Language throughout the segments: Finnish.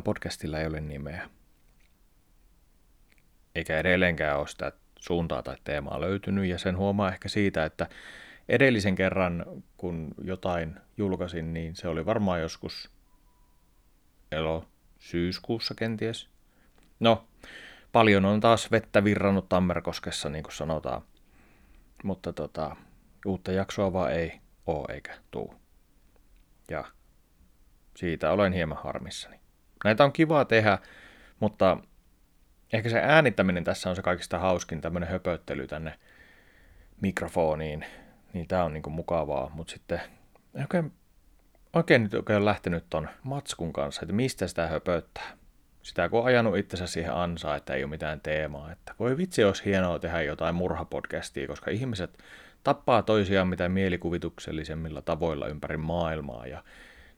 Tällä podcastilla ei ole nimeä. Eikä edelleenkään ole sitä suuntaa tai teemaa löytynyt, ja sen huomaa ehkä siitä, että edellisen kerran, kun jotain julkaisin, niin se oli varmaan joskus elo syyskuussa kenties. No, paljon on taas vettä virrannut Tammerkoskessa, niin kuin sanotaan. Mutta tota, uutta jaksoa vaan ei oo eikä tuu. Ja siitä olen hieman harmissani. Näitä on kivaa tehdä, mutta ehkä se äänittäminen tässä on se kaikista hauskin, tämmöinen höpöttely tänne mikrofoniin, niin tämä on niinku mukavaa, mutta sitten oikein, oikein nyt oikein lähtenyt ton matskun kanssa, että mistä sitä höpöttää. Sitä kun on ajanut itsensä siihen ansaan, että ei ole mitään teemaa, että voi vitsi, olisi hienoa tehdä jotain murhapodcastia, koska ihmiset tappaa toisiaan mitä mielikuvituksellisemmilla tavoilla ympäri maailmaa ja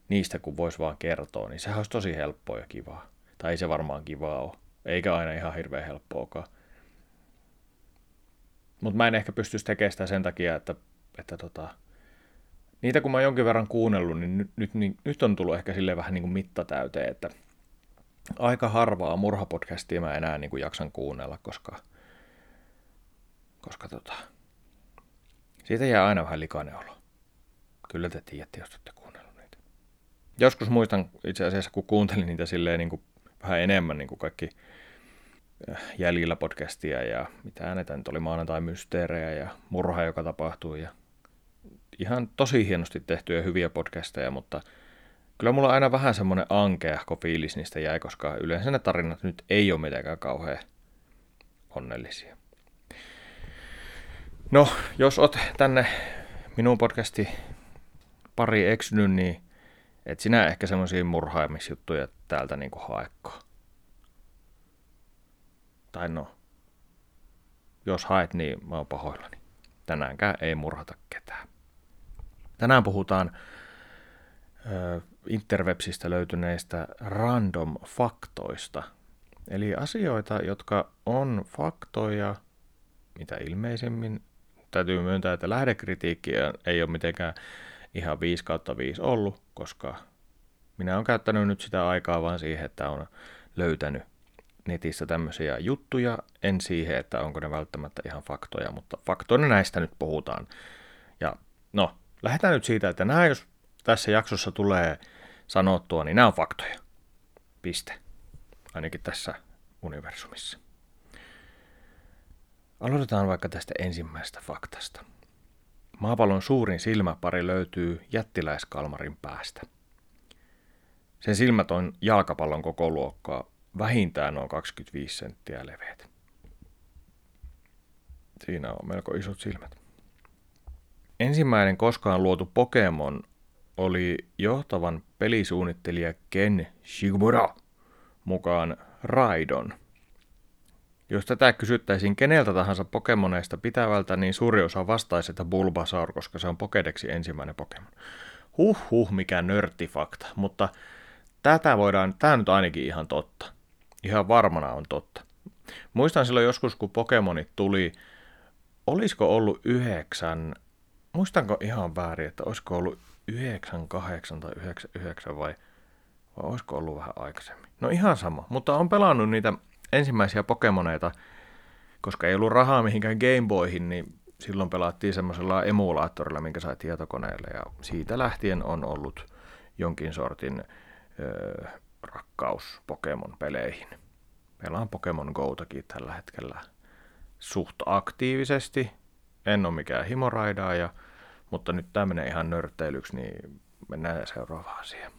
niistä kun voisi vaan kertoa, niin sehän olisi tosi helppoa ja kivaa. Tai ei se varmaan kivaa ole, eikä aina ihan hirveän helppoakaan. Mutta mä en ehkä pystyisi tekemään sitä sen takia, että, että tota, niitä kun mä oon jonkin verran kuunnellut, niin nyt, nyt, niin, nyt on tullut ehkä sille vähän niin kuin mitta täyteen, että aika harvaa murhapodcastia mä enää niin kuin jaksan kuunnella, koska, koska tota, siitä jää aina vähän likainen olo. Kyllä te tiedätte, jos niitä. Joskus muistan itse asiassa, kun kuuntelin niitä silleen niin kuin vähän enemmän niin kuin kaikki äh, jäljillä podcastia ja mitä äänetä nyt oli maanantai mysteerejä ja murha, joka tapahtui ja ihan tosi hienosti tehtyjä hyviä podcasteja, mutta kyllä mulla aina vähän semmoinen ankeahko fiilis niistä jäi, koska yleensä ne tarinat nyt ei ole mitenkään kauhean onnellisia. No, jos oot tänne minun podcasti pari eksynyt, niin et sinä ehkä semmoisia murhaamisjuttuja täältä niinku haekko. Tai no, jos haet, niin mä oon pahoillani. Tänäänkään ei murhata ketään. Tänään puhutaan ö, interwebsistä löytyneistä random faktoista. Eli asioita, jotka on faktoja, mitä ilmeisemmin täytyy myöntää, että lähdekritiikkiä ei ole mitenkään ihan 5 kautta 5 ollut, koska minä olen käyttänyt nyt sitä aikaa vaan siihen, että on löytänyt netissä tämmöisiä juttuja, en siihen, että onko ne välttämättä ihan faktoja, mutta faktoina näistä nyt puhutaan. Ja no, lähdetään nyt siitä, että nämä jos tässä jaksossa tulee sanottua, niin nämä on faktoja. Piste. Ainakin tässä universumissa. Aloitetaan vaikka tästä ensimmäisestä faktasta. Maapallon suurin silmäpari löytyy jättiläiskalmarin päästä. Sen silmät on jalkapallon koko luokkaa, vähintään noin 25 senttiä leveät. Siinä on melko isot silmät. Ensimmäinen koskaan luotu Pokemon oli johtavan pelisuunnittelija Ken Shigumura mukaan Raidon – jos tätä kysyttäisiin keneltä tahansa Pokemoneista pitävältä, niin suuri osa vastaisi, että Bulbasaur, koska se on Pokedeksi ensimmäinen Pokemon. Huh huh, mikä nörttifakta, mutta tätä voidaan, tämä nyt ainakin ihan totta. Ihan varmana on totta. Muistan silloin joskus, kun Pokemonit tuli, olisiko ollut yhdeksän, muistanko ihan väärin, että olisiko ollut yhdeksän, kahdeksan tai yhdeksän, yhdeksän vai, vai olisiko ollut vähän aikaisemmin. No ihan sama, mutta on pelannut niitä ensimmäisiä Pokemoneita, koska ei ollut rahaa mihinkään Gameboyhin, niin silloin pelattiin semmoisella emulaattorilla, minkä sai tietokoneelle, ja siitä lähtien on ollut jonkin sortin öö, rakkaus Pokemon-peleihin. Pelaan Pokemon Gotakin tällä hetkellä suht aktiivisesti. En ole mikään himoraidaaja, mutta nyt tämä menee ihan nörtteilyksi, niin mennään seuraavaan asiaan.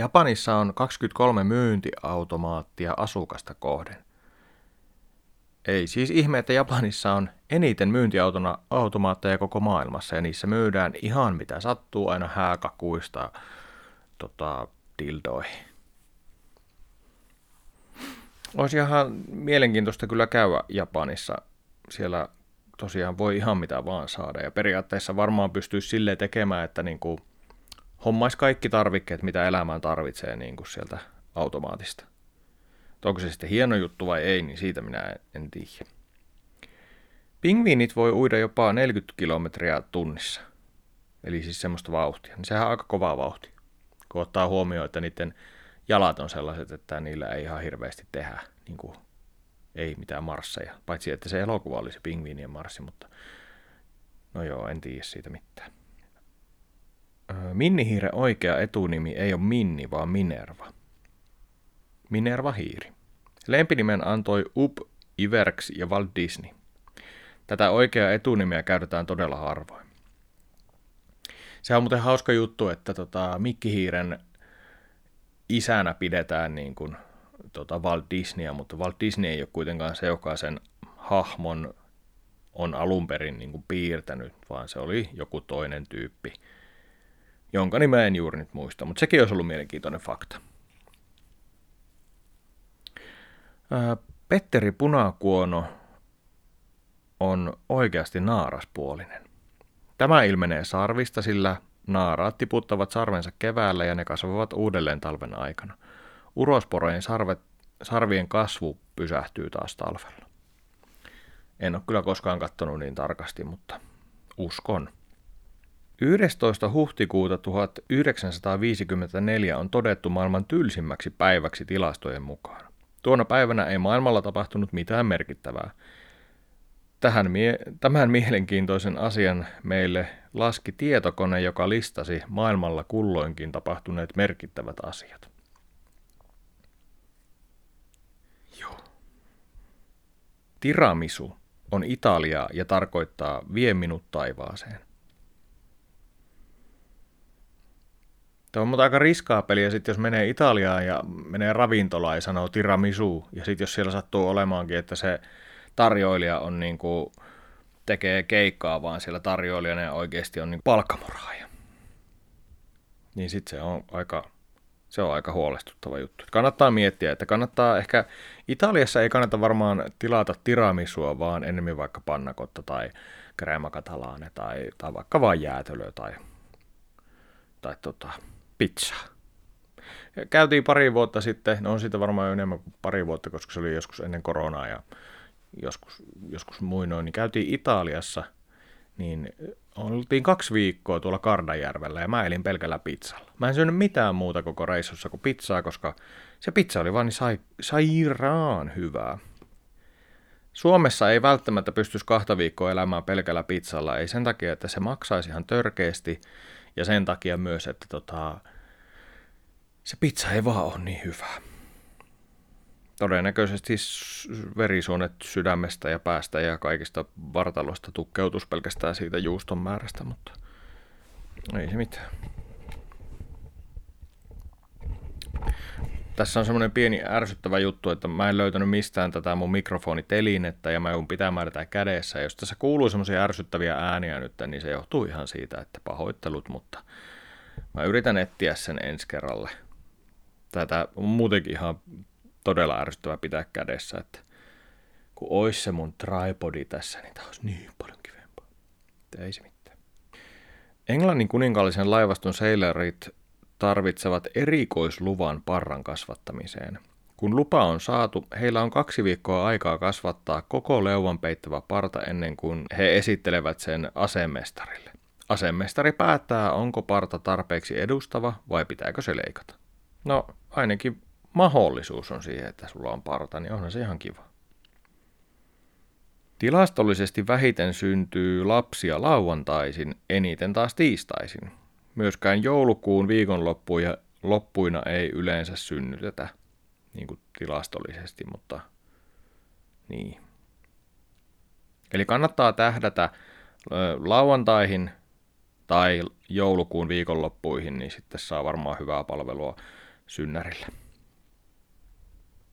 Japanissa on 23 myyntiautomaattia asukasta kohden. Ei siis ihme, että Japanissa on eniten myyntiautomaatteja koko maailmassa ja niissä myydään ihan mitä sattuu aina hääkakuista tota, dildoihin. Olisi ihan mielenkiintoista kyllä käydä Japanissa. Siellä tosiaan voi ihan mitä vaan saada ja periaatteessa varmaan pystyisi silleen tekemään, että niin kuin hommaisi kaikki tarvikkeet, mitä elämään tarvitsee niin kuin sieltä automaatista. Onko se sitten hieno juttu vai ei, niin siitä minä en, en tiedä. Pingviinit voi uida jopa 40 kilometriä tunnissa. eli siis semmoista vauhtia, niin sehän on aika kova vauhti, kun ottaa huomioon, että niiden jalat on sellaiset, että niillä ei ihan hirveästi tehdä, niin kuin, ei mitään marsseja, paitsi että se elokuva oli se pingviinien marssi, mutta no joo, en tiedä siitä mitään. Minnihiiren oikea etunimi ei ole Minni, vaan Minerva. Minerva hiiri. Lempinimen antoi Up Iverks ja Walt Disney. Tätä oikeaa etunimeä käytetään todella harvoin. Se on muuten hauska juttu, että tota, Mikkihiiren isänä pidetään niin kuin, tota Walt Disneyä, mutta Walt Disney ei ole kuitenkaan se, joka sen hahmon on alun perin niin kuin piirtänyt, vaan se oli joku toinen tyyppi, jonka nimeä en juuri nyt muista, mutta sekin olisi ollut mielenkiintoinen fakta. Petteri Punakuono on oikeasti naaraspuolinen. Tämä ilmenee sarvista, sillä naaraat tiputtavat sarvensa keväällä ja ne kasvavat uudelleen talven aikana. Urosporojen sarvet, sarvien kasvu pysähtyy taas talvella. En ole kyllä koskaan katsonut niin tarkasti, mutta uskon. 11. huhtikuuta 1954 on todettu maailman tylsimmäksi päiväksi tilastojen mukaan. Tuona päivänä ei maailmalla tapahtunut mitään merkittävää. Tähän mie- tämän mielenkiintoisen asian meille laski tietokone, joka listasi maailmalla kulloinkin tapahtuneet merkittävät asiat. Joo. Tiramisu on Italiaa ja tarkoittaa vie minut taivaaseen. Tämä on mutta aika riskaa peliä, sitten jos menee Italiaan ja menee ravintolaan ja sanoo tiramisu, ja sitten jos siellä sattuu olemaankin, että se tarjoilija on niin kuin, tekee keikkaa vaan siellä tarjoilijana ja oikeasti on niin palkkamuraaja. Niin sitten se on aika, se on aika huolestuttava juttu. Kannattaa miettiä, että kannattaa ehkä, Italiassa ei kannata varmaan tilata tiramisua, vaan enemmän vaikka pannakotta tai crema catalane tai, tai vaikka vain jäätelöä tai, tai tota, pizzaa. Käytiin pari vuotta sitten, no on siitä varmaan jo enemmän kuin pari vuotta, koska se oli joskus ennen koronaa ja joskus, joskus muinoin, niin käytiin Italiassa, niin oltiin kaksi viikkoa tuolla Kardajärvellä ja mä elin pelkällä pizzalla. Mä en syönyt mitään muuta koko reissussa kuin pizzaa, koska se pizza oli vaan niin sai, sairaan hyvää. Suomessa ei välttämättä pystyisi kahta viikkoa elämään pelkällä pizzalla, ei sen takia, että se maksaisi ihan törkeästi, ja sen takia myös, että tota, se pizza ei vaan ole niin hyvä. Todennäköisesti verisuonet sydämestä ja päästä ja kaikista vartalosta tukkeutus pelkästään siitä juuston määrästä, mutta ei se mitään. Tässä on semmoinen pieni ärsyttävä juttu, että mä en löytänyt mistään tätä mun mikrofonitelinettä ja mä joudun pitämään tätä kädessä. Ja jos tässä kuuluu semmoisia ärsyttäviä ääniä nyt, niin se johtuu ihan siitä, että pahoittelut, mutta mä yritän etsiä sen ensi kerralle. Tätä on muutenkin ihan todella ärsyttävä pitää kädessä, että kun ois se mun tripodi tässä, niin tää olisi niin paljon kivempaa. Ei se mitään. Englannin kuninkaallisen laivaston sailorit tarvitsevat erikoisluvan parran kasvattamiseen. Kun lupa on saatu, heillä on kaksi viikkoa aikaa kasvattaa koko leuvan peittävä parta ennen kuin he esittelevät sen asemestarille. Asemestari päättää, onko parta tarpeeksi edustava vai pitääkö se leikata. No, ainakin mahdollisuus on siihen, että sulla on parta, niin onhan se ihan kiva. Tilastollisesti vähiten syntyy lapsia lauantaisin, eniten taas tiistaisin. Myöskään joulukuun viikonloppuja loppuina ei yleensä synnytetä, niin kuin tilastollisesti, mutta niin. Eli kannattaa tähdätä lauantaihin tai joulukuun viikonloppuihin, niin sitten saa varmaan hyvää palvelua synnärille.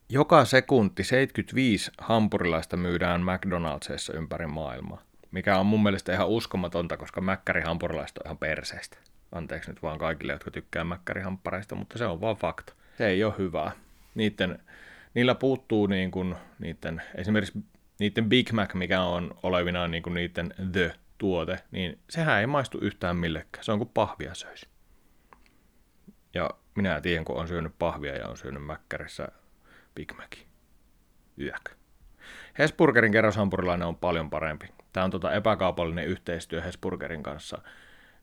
Joka sekunti 75 hampurilaista myydään McDonaldsissa ympäri maailmaa, mikä on mun mielestä ihan uskomatonta, koska mäkkärihampurilaiset on ihan perseestä. Anteeksi nyt vaan kaikille, jotka tykkää mäkkärihamppareista, mutta se on vaan fakta. Se ei ole hyvää. Niiden, niillä puuttuu niin kuin niiden, esimerkiksi niiden Big Mac, mikä on olevinaan niin kuin niiden The-tuote, niin sehän ei maistu yhtään millekään. Se on kuin pahvia söisi. Ja minä tiedän, kun on syönyt pahvia ja on syönyt mäkkärissä Big Mac. Yök. Hesburgerin kerroshampurilainen on paljon parempi. Tämä on tota epäkaupallinen yhteistyö Hesburgerin kanssa.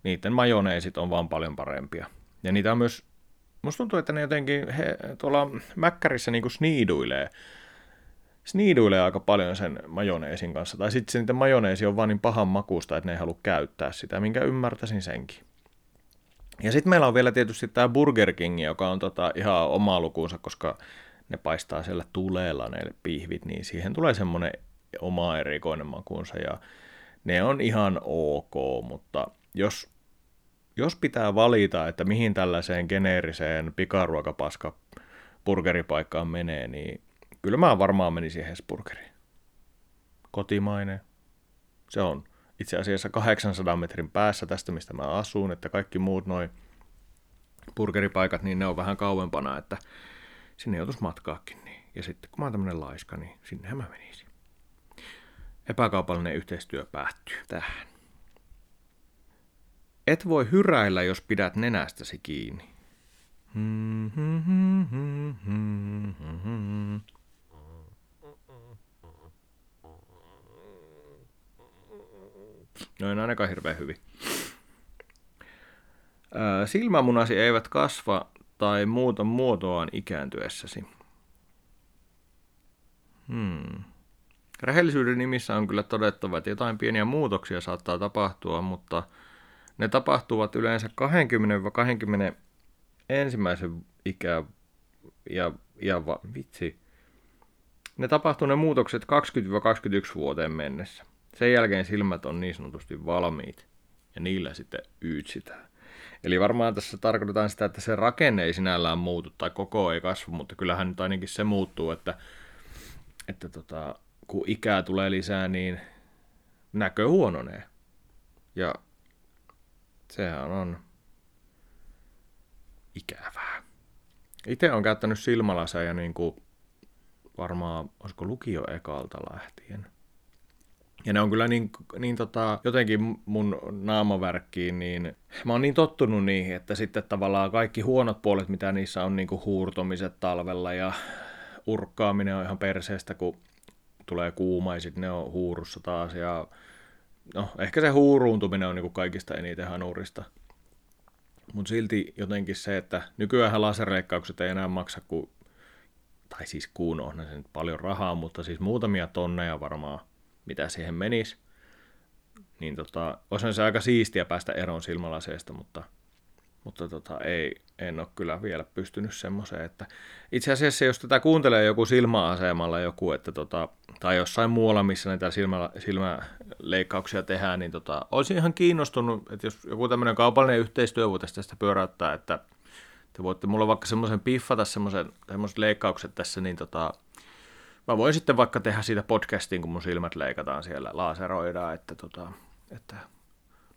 niiden majoneesit on vaan paljon parempia. Ja niitä on myös, musta tuntuu, että ne jotenkin he, tuolla Mäkkärissä niinku sniiduilee, sniiduilee aika paljon sen majoneesin kanssa. Tai sitten se niiden majoneesi on vaan niin pahan makusta, että ne ei halua käyttää sitä, minkä ymmärtäisin senkin. Ja sitten meillä on vielä tietysti tämä Burger King, joka on tota ihan oma lukuunsa, koska ne paistaa siellä tuleella ne pihvit, niin siihen tulee semmoinen oma erikoinen makuunsa ja ne on ihan ok, mutta jos, jos pitää valita, että mihin tällaiseen geneeriseen pikaruokapaska burgeripaikkaan menee, niin kyllä mä varmaan menisin Hesburgeriin. Kotimainen. Se on itse asiassa 800 metrin päässä tästä, mistä mä asun, että kaikki muut noin burgeripaikat, niin ne on vähän kauempana, että sinne joutuisi matkaakin. Niin. Ja sitten kun mä oon tämmönen laiska, niin sinnehän mä menisin. Epäkaupallinen yhteistyö päättyy tähän. Et voi hyräillä, jos pidät nenästäsi kiinni. No en ainakaan hirveän hyvin. Silmämunasi eivät kasva tai muuta muotoaan ikääntyessäsi. Hmm. Rehellisyyden nimissä on kyllä todettava, että jotain pieniä muutoksia saattaa tapahtua, mutta ne tapahtuvat yleensä 20-20 ensimmäisen ikä ja, ja va, vitsi. Ne tapahtuu ne muutokset 20-21 vuoteen mennessä. Sen jälkeen silmät on niin sanotusti valmiit ja niillä sitten yytsitään. Eli varmaan tässä tarkoitetaan sitä, että se rakenne ei sinällään muutu tai koko ei kasvu, mutta kyllähän nyt ainakin se muuttuu, että, että tota, kun ikää tulee lisää, niin näkö huononee. Ja sehän on ikävää. Itse on käyttänyt silmälaseja niin kuin varmaan, olisiko lukio ekalta lähtien. Ja ne on kyllä niin, niin tota, jotenkin mun naamavärkkiin, niin mä oon niin tottunut niihin, että sitten tavallaan kaikki huonot puolet, mitä niissä on, niin kuin huurtomiset talvella ja urkkaaminen on ihan perseestä, kun tulee kuuma ja sitten ne on huurussa taas. Ja no, ehkä se huuruuntuminen on niin kuin kaikista eniten hanurista. Mutta silti jotenkin se, että nykyään laserleikkaukset ei enää maksa kuin, tai siis kuun on se nyt paljon rahaa, mutta siis muutamia tonneja varmaan mitä siihen menisi, niin tota, olisi se aika siistiä päästä eroon silmälaseesta, mutta, mutta tota, ei, en ole kyllä vielä pystynyt semmoiseen, että itse asiassa jos tätä kuuntelee joku silmäasemalla joku, että tota, tai jossain muualla, missä näitä silmä, silmäleikkauksia tehdään, niin tota, olisin ihan kiinnostunut, että jos joku tämmöinen kaupallinen yhteistyö voitaisiin tästä pyöräyttää, että te voitte mulle vaikka semmoisen piffata semmoiset leikkaukset tässä, niin tota, Mä voin sitten vaikka tehdä siitä podcastin, kun mun silmät leikataan siellä, laaseroidaan, että, tota, että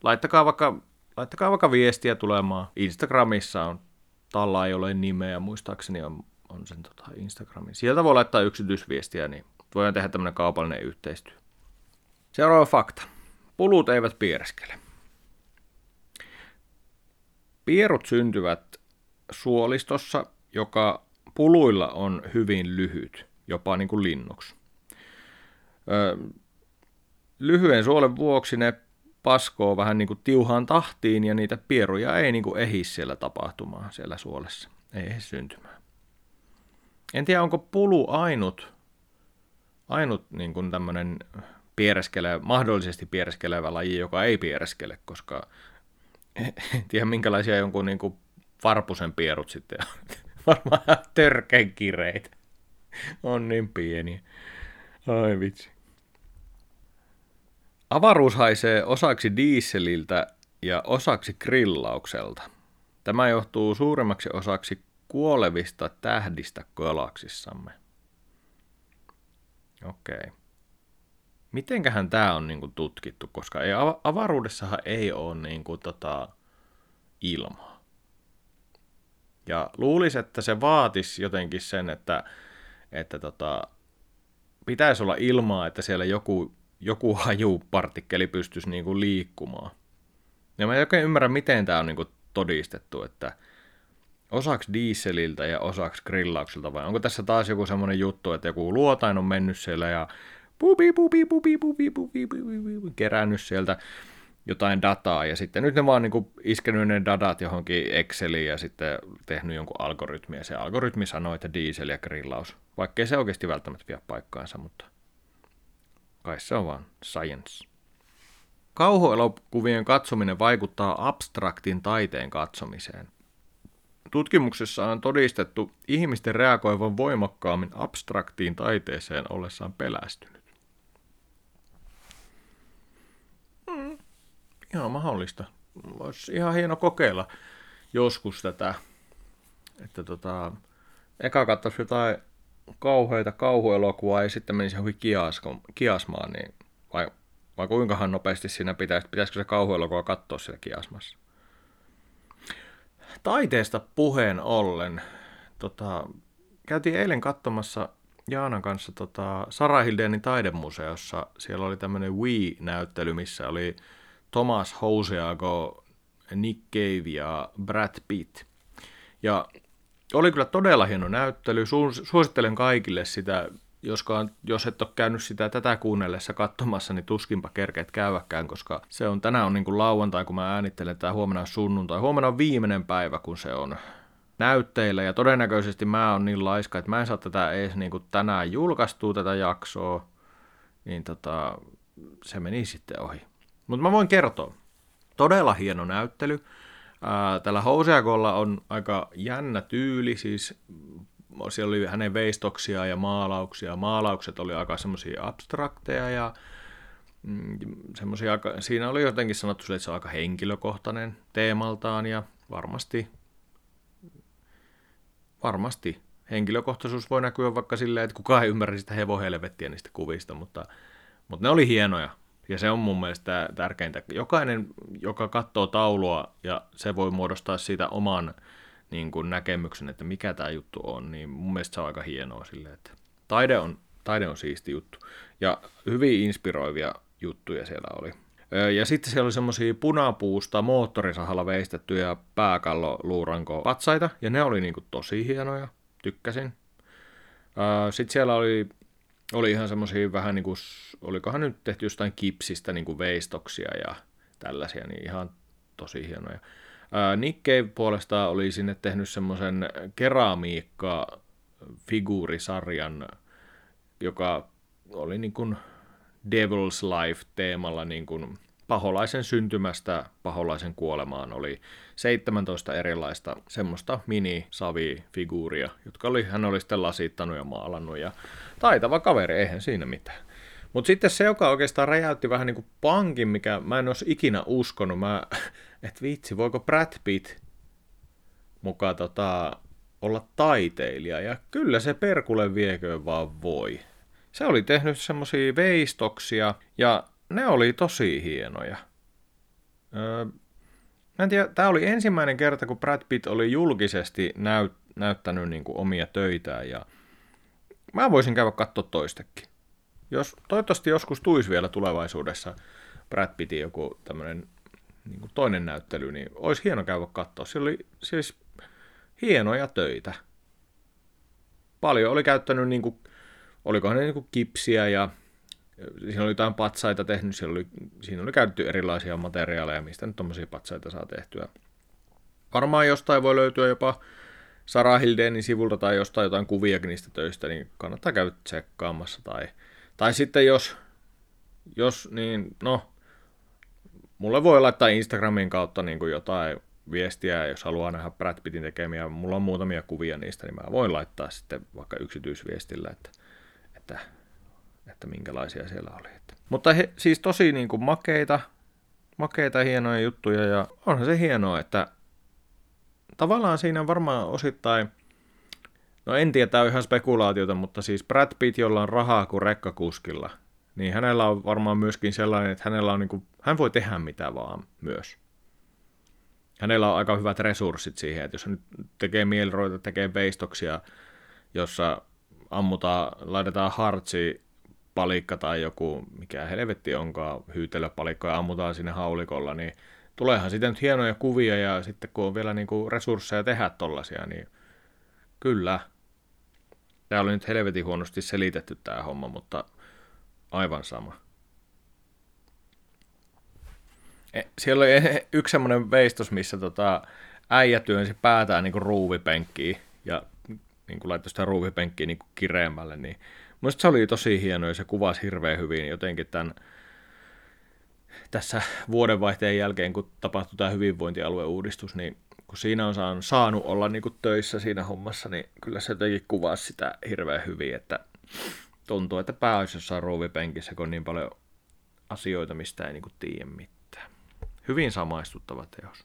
laittakaa, vaikka, laittakaa vaikka viestiä tulemaan. Instagramissa on, Talla ei ole nimeä, muistaakseni on, on sen tota, Instagramin. Sieltä voi laittaa yksityisviestiä, niin voidaan tehdä tämmöinen kaupallinen yhteistyö. Seuraava fakta. Pulut eivät piereskele. Pierut syntyvät suolistossa, joka puluilla on hyvin lyhyt jopa niin kuin linnuksi. Öö, lyhyen suolen vuoksi ne paskoo vähän niin kuin tiuhaan tahtiin ja niitä pieruja ei niin kuin ehi siellä tapahtumaan siellä suolessa. Ei ehdi syntymään. En tiedä, onko pulu ainut, ainut niin kuin tämmöinen piereskele, mahdollisesti piereskelevä laji, joka ei piereskele, koska en tiedä minkälaisia jonkun niin kuin varpusen pierut sitten on. Varmaan törkeän kireitä. On niin pieni. Ai vitsi. Avaruus haisee osaksi dieseliltä ja osaksi grillaukselta. Tämä johtuu suuremmaksi osaksi kuolevista tähdistä galaksissamme. Okei. Mitenköhän tämä on niinku tutkittu, koska ei, avaruudessahan ei ole niinku tota ilmaa. Ja luulisi, että se vaatisi jotenkin sen, että että tota, pitäisi olla ilmaa, että siellä joku, joku hajupartikkeli pystyisi niin kuin liikkumaan. Ja mä en oikein ymmärrä, miten tämä on niin kuin todistettu, että osaksi dieseliltä ja osaksi grillaukselta, vai onko tässä taas joku semmoinen juttu, että joku luotain on mennyt siellä ja pupi, pupi, pupi, pupi, pupi, pupi, kerännyt sieltä jotain dataa, ja sitten nyt ne vaan niin iskenyt ne datat johonkin Exceliin ja sitten tehnyt jonkun algoritmia. Se algoritmi sanoo, että diesel ja grillaus, vaikkei se oikeasti välttämättä pidä paikkaansa, mutta kai se on vaan science. Kauhuelokuvien katsominen vaikuttaa abstraktin taiteen katsomiseen. Tutkimuksessa on todistettu ihmisten reagoivan voimakkaammin abstraktiin taiteeseen ollessaan pelästynyt. Ihan mahdollista. Olisi ihan hieno kokeilla joskus tätä, että tota, eka katsoisi jotain kauheita kauhuelokuvaa ja sitten menisi johonkin kiasmaan, niin vai, vai kuinkahan nopeasti siinä pitäisi, pitäisikö se kauhuelokuva katsoa siellä kiasmassa? Taiteesta puheen ollen, tota, käytiin eilen katsomassa Jaanan kanssa tota, Sara Hildenin taidemuseossa. Siellä oli tämmöinen Wii-näyttely, missä oli Thomas Houseago, Nick Cave ja Brad Pitt. Ja oli kyllä todella hieno näyttely. Suosittelen kaikille sitä, joskaan, jos et ole käynyt sitä tätä kuunnellessa katsomassa, niin tuskinpa kerkeet käyväkään, koska se on tänään on niin kuin lauantai, kun mä äänittelen, tämä huomenna on sunnuntai. Huomenna on viimeinen päivä, kun se on näytteillä, ja todennäköisesti mä oon niin laiska, että mä en saa tätä edes niin kuin tänään julkaistua tätä jaksoa, niin tota, se meni sitten ohi. Mutta mä voin kertoa. Todella hieno näyttely. Tällä Houseakolla on aika jännä tyyli, siis siellä oli hänen veistoksia ja maalauksia. Maalaukset oli aika semmoisia abstrakteja ja mm, semmoisia, siinä oli jotenkin sanottu että se on aika henkilökohtainen teemaltaan ja varmasti, varmasti henkilökohtaisuus voi näkyä vaikka silleen, että kukaan ei ymmärrä sitä hevohelvettiä niistä kuvista, mutta, mutta ne oli hienoja. Ja se on mun mielestä tärkeintä. Jokainen, joka katsoo taulua ja se voi muodostaa siitä oman niin kuin näkemyksen, että mikä tämä juttu on, niin mun mielestä se on aika hienoa silleen, että taide on, taide on siisti juttu. Ja hyvin inspiroivia juttuja siellä oli. Ja sitten siellä oli semmoisia punapuusta moottorisahalla veistettyjä pääkalloluuranko patsaita, ja ne oli niinku tosi hienoja, tykkäsin. Sitten siellä oli, oli ihan semmoisia vähän niin kuin, olikohan nyt tehty jostain kipsistä niin kuin veistoksia ja tällaisia, niin ihan tosi hienoja. Nick Cave puolestaan oli sinne tehnyt semmoisen keramiikka-figuurisarjan, joka oli niin kuin Devil's Life-teemalla niin kuin paholaisen syntymästä paholaisen kuolemaan oli 17 erilaista semmoista mini-savi-figuuria, jotka oli, hän oli sitten lasittanut ja maalannut ja taitava kaveri, eihän siinä mitään. Mutta sitten se, joka oikeastaan räjäytti vähän niin kuin pankin, mikä mä en olisi ikinä uskonut, mä, että vitsi, voiko Brad Pitt mukaan tota, olla taiteilija, ja kyllä se perkulle vieköön vaan voi. Se oli tehnyt semmosia veistoksia, ja ne oli tosi hienoja. Öö, mä en tiedä, tää oli ensimmäinen kerta, kun Brad Pitt oli julkisesti näyt, näyttänyt niin kuin omia töitään, ja mä voisin käydä katsoa toistekin. Jos, toivottavasti joskus tuisi vielä tulevaisuudessa Brad Pittin joku tämmöinen niin toinen näyttely, niin olisi hieno käydä katsoa. Siellä oli siis hienoja töitä. Paljon oli käyttänyt, niin kuin, olikohan ne niin kuin kipsiä ja siinä oli jotain patsaita tehnyt, siinä oli, siinä oli käytetty erilaisia materiaaleja, mistä nyt tuommoisia patsaita saa tehtyä. Varmaan jostain voi löytyä jopa Sarah Hildenin sivulta tai jostain jotain kuvia niistä töistä, niin kannattaa käydä tsekkaamassa. Tai, tai sitten jos, jos niin, no, mulle voi laittaa Instagramin kautta niin kuin jotain viestiä, jos haluaa nähdä Brad Pittin tekemiä. Mulla on muutamia kuvia niistä, niin mä voin laittaa sitten vaikka yksityisviestillä, että, että, että minkälaisia siellä oli. Mutta he, siis tosi niin kuin makeita, makeita, hienoja juttuja ja onhan se hienoa, että tavallaan siinä varmaan osittain, no en tiedä, tämä on ihan spekulaatiota, mutta siis Brad Pitt, jolla on rahaa kuin rekkakuskilla – niin hänellä on varmaan myöskin sellainen, että hänellä on niin kuin, hän voi tehdä mitä vaan myös. Hänellä on aika hyvät resurssit siihen, että jos hän nyt tekee mieliroita, tekee veistoksia, jossa ammutaan, laitetaan hartsi palikka tai joku, mikä helvetti onkaan, hyytelöpalikko ja ammutaan sinne haulikolla, niin tuleehan sitten nyt hienoja kuvia ja sitten kun on vielä niin kuin resursseja tehdä tollasia, niin kyllä. Tämä oli nyt helvetin huonosti selitetty tämä homma, mutta aivan sama. E, siellä oli yksi semmoinen veistos, missä tota, äijä työnsi päätään niin ruuvipenkkiin ja niin kuin laittoi sitä ruuvipenkkiä niin kuin kireemmälle, niin Mielestäni se oli tosi hieno ja se kuvasi hirveän hyvin jotenkin tämän, tässä vuodenvaihteen jälkeen, kun tapahtui tämä hyvinvointialueuudistus, niin kun siinä on saanut, saanut olla niin kuin töissä siinä hommassa, niin kyllä se jotenkin kuvasi sitä hirveän hyvin, että tuntuu, että pää olisi jossain ruuvipenkissä, kun on niin paljon asioita, mistä ei niin kuin tiedä mitään. Hyvin samaistuttava teos.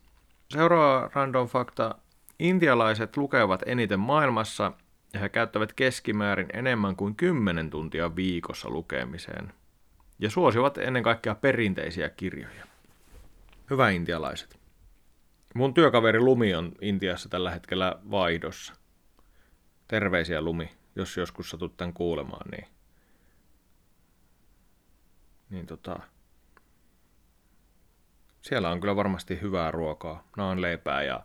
Seuraava random fakta. Intialaiset lukevat eniten maailmassa ja he käyttävät keskimäärin enemmän kuin 10 tuntia viikossa lukemiseen ja suosivat ennen kaikkea perinteisiä kirjoja. Hyvä intialaiset. Mun työkaveri Lumi on Intiassa tällä hetkellä vaihdossa. Terveisiä Lumi, jos joskus satut tämän kuulemaan, niin, niin tota, siellä on kyllä varmasti hyvää ruokaa. Naan leipää ja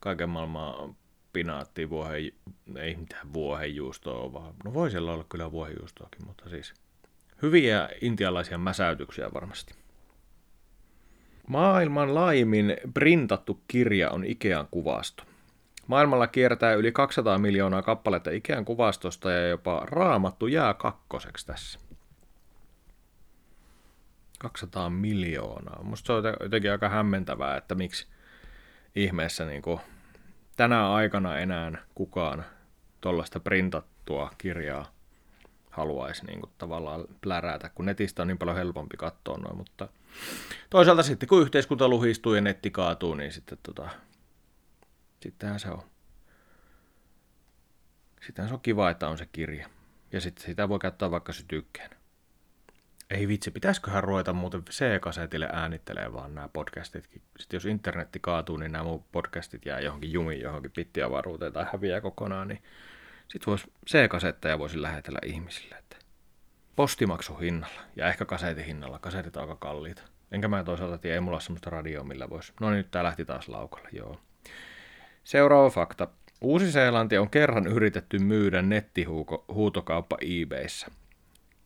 kaiken maailman spinaattia, vuohen, ei mitään vuohenjuustoa, vaan no voi siellä olla kyllä vuohenjuustoakin, mutta siis hyviä intialaisia mäsäytyksiä varmasti. Maailman laimin printattu kirja on Ikean kuvasto. Maailmalla kiertää yli 200 miljoonaa kappaletta Ikean kuvastosta ja jopa raamattu jää kakkoseksi tässä. 200 miljoonaa. Musta se on jotenkin aika hämmentävää, että miksi ihmeessä niin kuin tänä aikana enää kukaan tuollaista printattua kirjaa haluaisi niin kuin, tavallaan plärätä, kun netistä on niin paljon helpompi katsoa noin, mutta toisaalta sitten kun yhteiskunta luhistuu ja netti kaatuu, niin sitten tota, sittenhän se on. Sittenhän se on kiva, että on se kirja. Ja sitten sitä voi käyttää vaikka sytykkeen. Ei vitsi, pitäisiköhän ruveta muuten C-kasetille äänittelee vaan nämä podcastitkin. Sitten jos internetti kaatuu, niin nämä mun podcastit jää johonkin jumiin, johonkin pittiavaruuteen tai häviää kokonaan, niin sitten voisi C-kasetteja voisi lähetellä ihmisille. Että postimaksu hinnalla ja ehkä kasetin hinnalla. Kasetit on aika kalliita. Enkä mä toisaalta tiedä, ei mulla ole semmoista radioa, millä voisi. No niin, nyt tää lähti taas laukalle, joo. Seuraava fakta. Uusi-Seelanti on kerran yritetty myydä nettihuutokauppa eBayssä.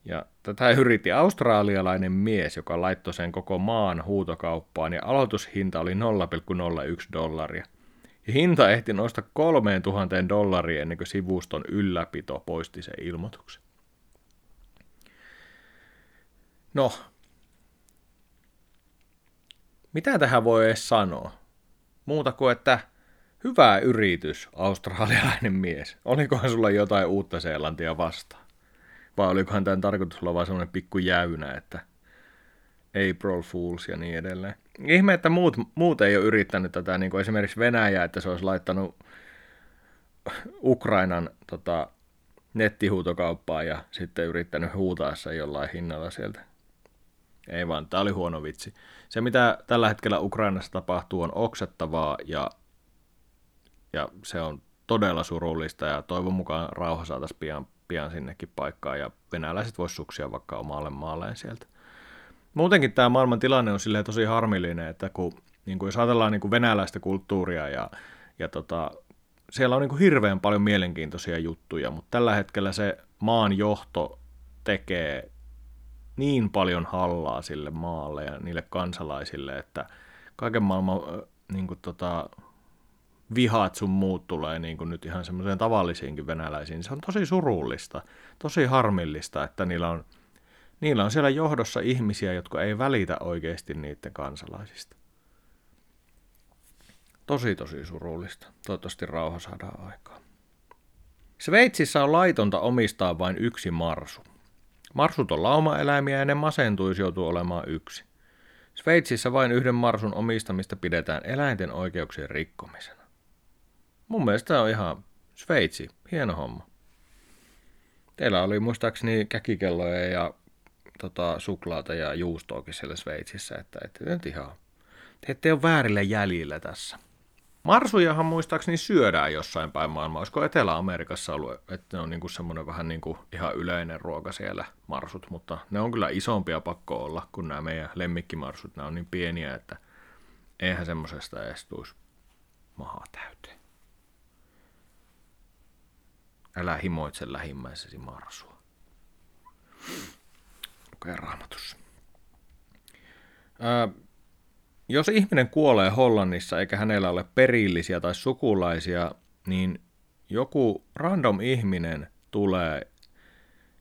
Ja tätä yritti australialainen mies, joka laittoi sen koko maan huutokauppaan ja aloitushinta oli 0,01 dollaria. Ja hinta ehti nousta 3000 dollaria ennen kuin sivuston ylläpito poisti sen ilmoituksen. No, mitä tähän voi edes sanoa? Muuta kuin, että hyvä yritys, australialainen mies. Olikohan sulla jotain uutta Seelantia vastaan? Vai olikohan tämän tarkoitus olla vain semmoinen pikku jäynä, että April Fools ja niin edelleen. Ihme, että muut, muut ei ole yrittänyt tätä, niin kuin esimerkiksi Venäjä, että se olisi laittanut Ukrainan tota, nettihuutokauppaa ja sitten yrittänyt huutaa sen jollain hinnalla sieltä. Ei vaan, tämä oli huono vitsi. Se, mitä tällä hetkellä Ukrainassa tapahtuu, on oksettavaa ja, ja se on todella surullista ja toivon mukaan rauha saataisiin pian pian sinnekin paikkaan ja venäläiset vois suksia vaikka omalle maalleen sieltä. Muutenkin tämä maailman tilanne on silleen tosi harmillinen, että kun, niin kuin jos ajatellaan niin kuin venäläistä kulttuuria ja, ja tota, siellä on niin kuin hirveän paljon mielenkiintoisia juttuja, mutta tällä hetkellä se maan johto tekee niin paljon hallaa sille maalle ja niille kansalaisille, että kaiken maailman niin kuin tota, vihat sun muut tulee niin kuin nyt ihan semmoiseen tavallisiinkin venäläisiin. Se on tosi surullista, tosi harmillista, että niillä on, niillä on siellä johdossa ihmisiä, jotka ei välitä oikeasti niiden kansalaisista. Tosi tosi surullista. Toivottavasti rauha saadaan aikaan. Sveitsissä on laitonta omistaa vain yksi marsu. Marsut on laumaeläimiä ja ne masentuisi joutuu olemaan yksi. Sveitsissä vain yhden marsun omistamista pidetään eläinten oikeuksien rikkomisena. Mun mielestä on ihan Sveitsi, hieno homma. Teillä oli muistaakseni käkikelloja ja tota, suklaata ja juustoakin siellä Sveitsissä, että ette nyt ihan, te ette ole väärillä jäljillä tässä. Marsujahan muistaakseni syödään jossain päin maailmaa. Olisiko Etelä-Amerikassa ollut, että ne on niinku semmoinen vähän niinku ihan yleinen ruoka siellä marsut, mutta ne on kyllä isompia pakko olla kuin nämä meidän lemmikkimarsut. Nämä on niin pieniä, että eihän semmoisesta edes tuisi mahaa täyteen. Älä himoitse lähimmäisesi marsua. Lukee raamatussa. Ää, jos ihminen kuolee Hollannissa eikä hänellä ole perillisiä tai sukulaisia, niin joku random ihminen tulee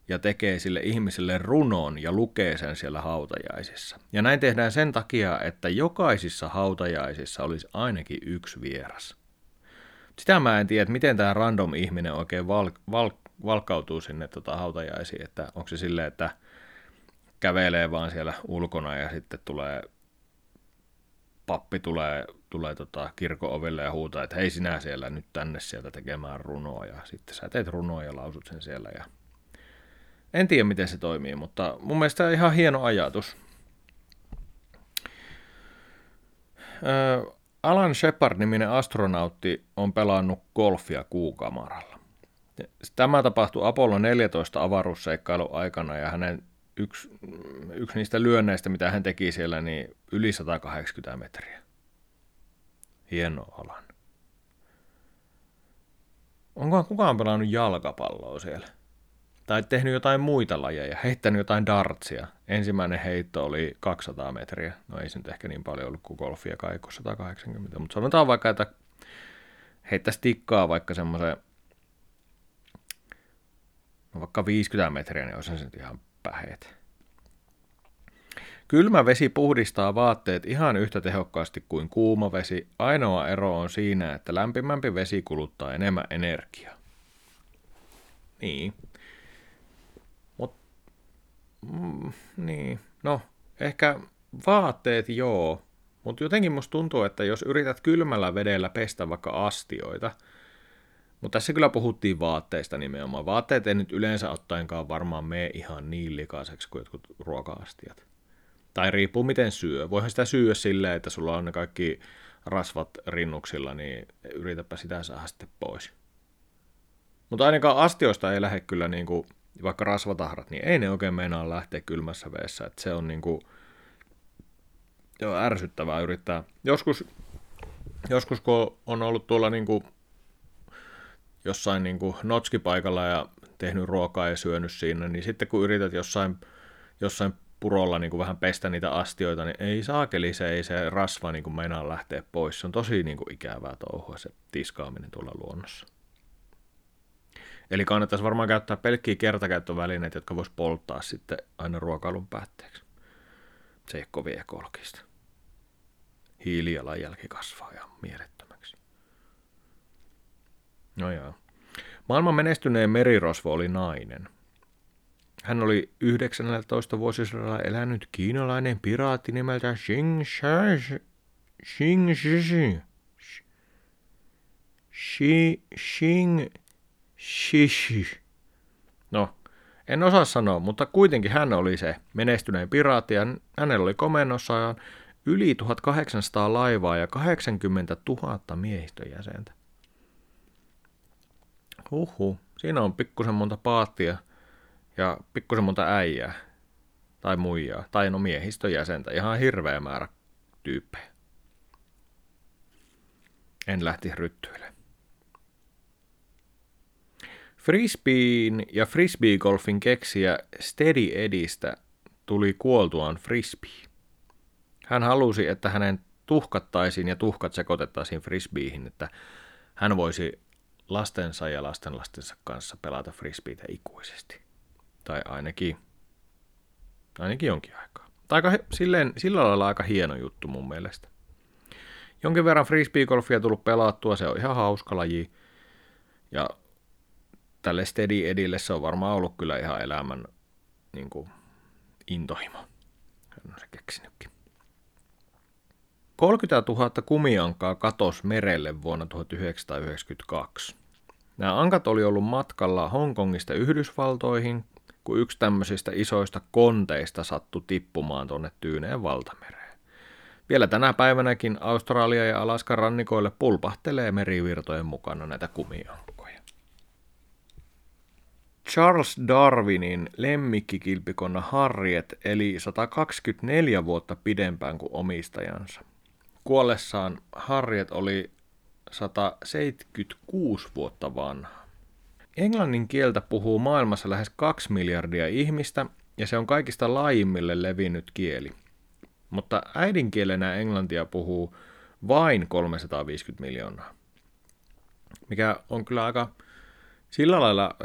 ja tekee sille ihmiselle runon ja lukee sen siellä hautajaisissa. Ja näin tehdään sen takia, että jokaisissa hautajaisissa olisi ainakin yksi vieras. Sitä mä en tiedä, että miten tämä random ihminen oikein val, val, valkautuu sinne tota hautajaisiin, että onko se silleen, että kävelee vaan siellä ulkona ja sitten tulee pappi tulee, tulee tota kirkon ovelle ja huutaa, että hei sinä siellä nyt tänne sieltä tekemään runoa ja sitten sä teet runoa ja lausut sen siellä ja en tiedä miten se toimii, mutta mun mielestä ihan hieno ajatus. Alan Shepard-niminen astronautti on pelannut golfia kuukamaralla. Tämä tapahtui Apollo 14 avaruusseikkailun aikana ja hänen yksi, yksi niistä lyönneistä, mitä hän teki siellä, niin yli 180 metriä. Hieno alan. Onko kukaan pelannut jalkapalloa siellä? Tai tehnyt jotain muita lajeja, heittänyt jotain dartsia. Ensimmäinen heitto oli 200 metriä. No ei se nyt ehkä niin paljon ollut kuin golfia kai 180, mutta sanotaan vaikka, että heittäisi tikkaa vaikka semmoisen no vaikka 50 metriä, niin olisi se nyt ihan päheet. Kylmä vesi puhdistaa vaatteet ihan yhtä tehokkaasti kuin kuuma vesi. Ainoa ero on siinä, että lämpimämpi vesi kuluttaa enemmän energiaa. Niin. Mm, niin. No, ehkä vaatteet joo. Mutta jotenkin musta tuntuu, että jos yrität kylmällä vedellä pestä vaikka astioita – mutta tässä kyllä puhuttiin vaatteista nimenomaan. Vaatteet ei nyt yleensä ottaenkaan varmaan mene ihan niin likaiseksi kuin jotkut ruoka-astiat. Tai riippuu miten syö. Voihan sitä syödä silleen, että sulla on ne kaikki rasvat rinnuksilla, niin yritäpä sitä saada sitten pois. Mutta ainakaan astioista ei lähde kyllä niin kuin, vaikka rasvatahrat, niin ei ne oikein meinaa lähteä kylmässä veessä. Että se on niin kuin, joo, ärsyttävää yrittää. Joskus, joskus kun on ollut tuolla niin kuin jossain niin kuin notskipaikalla ja tehnyt ruokaa ja syönyt siinä, niin sitten kun yrität jossain, jossain purolla niin kuin vähän pestä niitä astioita, niin ei saakeli se, ei se rasva niin kuin meinaa lähteä pois. Se on tosi niin kuin ikävää touhua se tiskaaminen tuolla luonnossa. Eli kannattaisi varmaan käyttää pelkkiä kertakäyttövälineitä, jotka vois polttaa sitten aina ruokailun päätteeksi. Se ei ole kovin ekologista. Hiilijalanjälki kasvaa ja mielettömäksi. No joo. Maailman menestyneen merirosvo oli nainen. Hän oli 19 vuosisadalla elänyt kiinalainen piraatti nimeltä Xing Xing Xing Xing Xing No, en osaa sanoa, mutta kuitenkin hän oli se menestyneen piraatti ja hänellä oli komennossaan yli 1800 laivaa ja 80 000 miehistöjäsentä. Huhu, siinä on pikkusen monta paattia ja pikkusen monta äijää tai muijaa, tai no miehistön jäsentä, ihan hirveä määrä tyyppejä. En lähti ryttyilemään. Frisbeen ja frisbeegolfin keksiä Steady Edistä tuli kuoltuaan frisbee. Hän halusi, että hänen tuhkattaisiin ja tuhkat sekoitettaisiin frisbeeihin, että hän voisi lastensa ja lastenlastensa kanssa pelata frisbeitä ikuisesti. Tai ainakin, ainakin jonkin aikaa. Tai aika, silleen, sillä lailla aika hieno juttu mun mielestä. Jonkin verran frisbeegolfia tullut pelattua, se on ihan hauska laji. Ja tälle Steady Edille se on varmaan ollut kyllä ihan elämän niin kuin, intohimo. Hän on se keksinytkin. 30 000 kumiankaa katos merelle vuonna 1992. Nämä ankat oli ollut matkalla Hongkongista Yhdysvaltoihin, kun yksi tämmöisistä isoista konteista sattui tippumaan tuonne Tyyneen valtamereen. Vielä tänä päivänäkin Australia ja Alaskan rannikoille pulpahtelee merivirtojen mukana näitä kumiankkoja. Charles Darwinin lemmikkikilpikonna Harriet eli 124 vuotta pidempään kuin omistajansa. Kuollessaan Harriet oli 176 vuotta vanha. Englannin kieltä puhuu maailmassa lähes 2 miljardia ihmistä ja se on kaikista laajimmille levinnyt kieli. mutta äidinkielenä englantia puhuu vain 350 miljoonaa. Mikä on kyllä aika sillä lailla,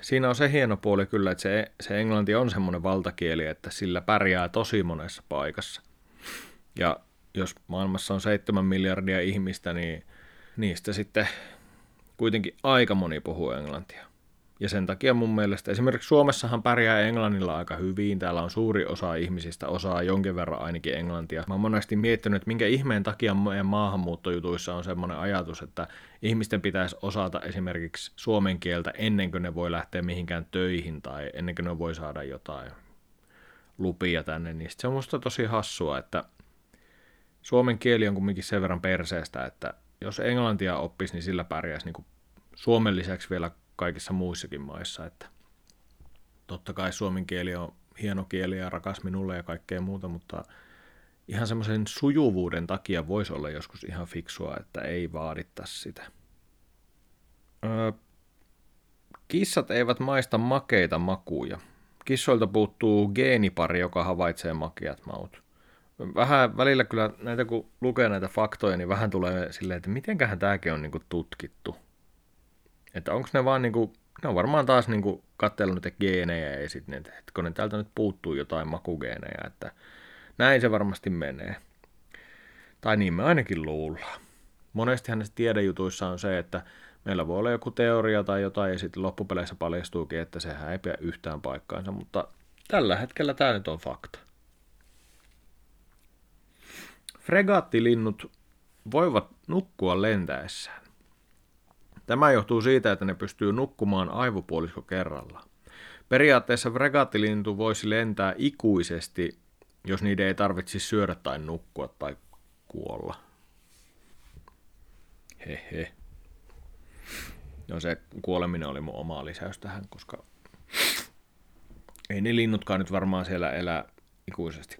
siinä on se hieno puoli kyllä, että se, se englanti on semmoinen valtakieli, että sillä pärjää tosi monessa paikassa. Ja jos maailmassa on 7 miljardia ihmistä, niin niistä sitten kuitenkin aika moni puhuu englantia. Ja sen takia mun mielestä esimerkiksi Suomessahan pärjää englannilla aika hyvin. Täällä on suuri osa ihmisistä osaa jonkin verran ainakin englantia. Mä oon monesti miettinyt, että minkä ihmeen takia meidän maahanmuuttojutuissa on semmoinen ajatus, että ihmisten pitäisi osata esimerkiksi suomen kieltä ennen kuin ne voi lähteä mihinkään töihin tai ennen kuin ne voi saada jotain lupia tänne. Niin se on musta tosi hassua, että suomen kieli on kumminkin sen verran perseestä, että jos englantia oppisi, niin sillä pärjäisi niin kuin Suomen lisäksi vielä kaikissa muissakin maissa. Että totta kai suomen kieli on hieno kieli ja rakas minulle ja kaikkea muuta, mutta ihan semmoisen sujuvuuden takia voisi olla joskus ihan fiksua, että ei vaadittaisi sitä. Öö, kissat eivät maista makeita makuja. Kissoilta puuttuu geenipari, joka havaitsee makeat maut. Vähän välillä kyllä näitä, kun lukee näitä faktoja, niin vähän tulee silleen, että mitenköhän tämäkin on niinku tutkittu. Että onko ne vaan niinku, ne on varmaan taas niinku katsellut niitä geenejä ja sitten että ne täältä nyt puuttuu jotain makugeenejä, että näin se varmasti menee. Tai niin me ainakin luullaan. Monestihan näissä tiedejutuissa on se, että meillä voi olla joku teoria tai jotain ja sitten loppupeleissä paljastuukin, että sehän ei pidä yhtään paikkaansa, mutta tällä hetkellä tämä nyt on fakta. Fregattilinnut voivat nukkua lentäessään. Tämä johtuu siitä, että ne pystyy nukkumaan aivopuolisko kerralla. Periaatteessa fregattilintu voisi lentää ikuisesti, jos niiden ei tarvitsisi syödä tai nukkua tai kuolla. Hehe. No se kuoleminen oli mun oma lisäys tähän, koska ei ne linnutkaan nyt varmaan siellä elää ikuisesti.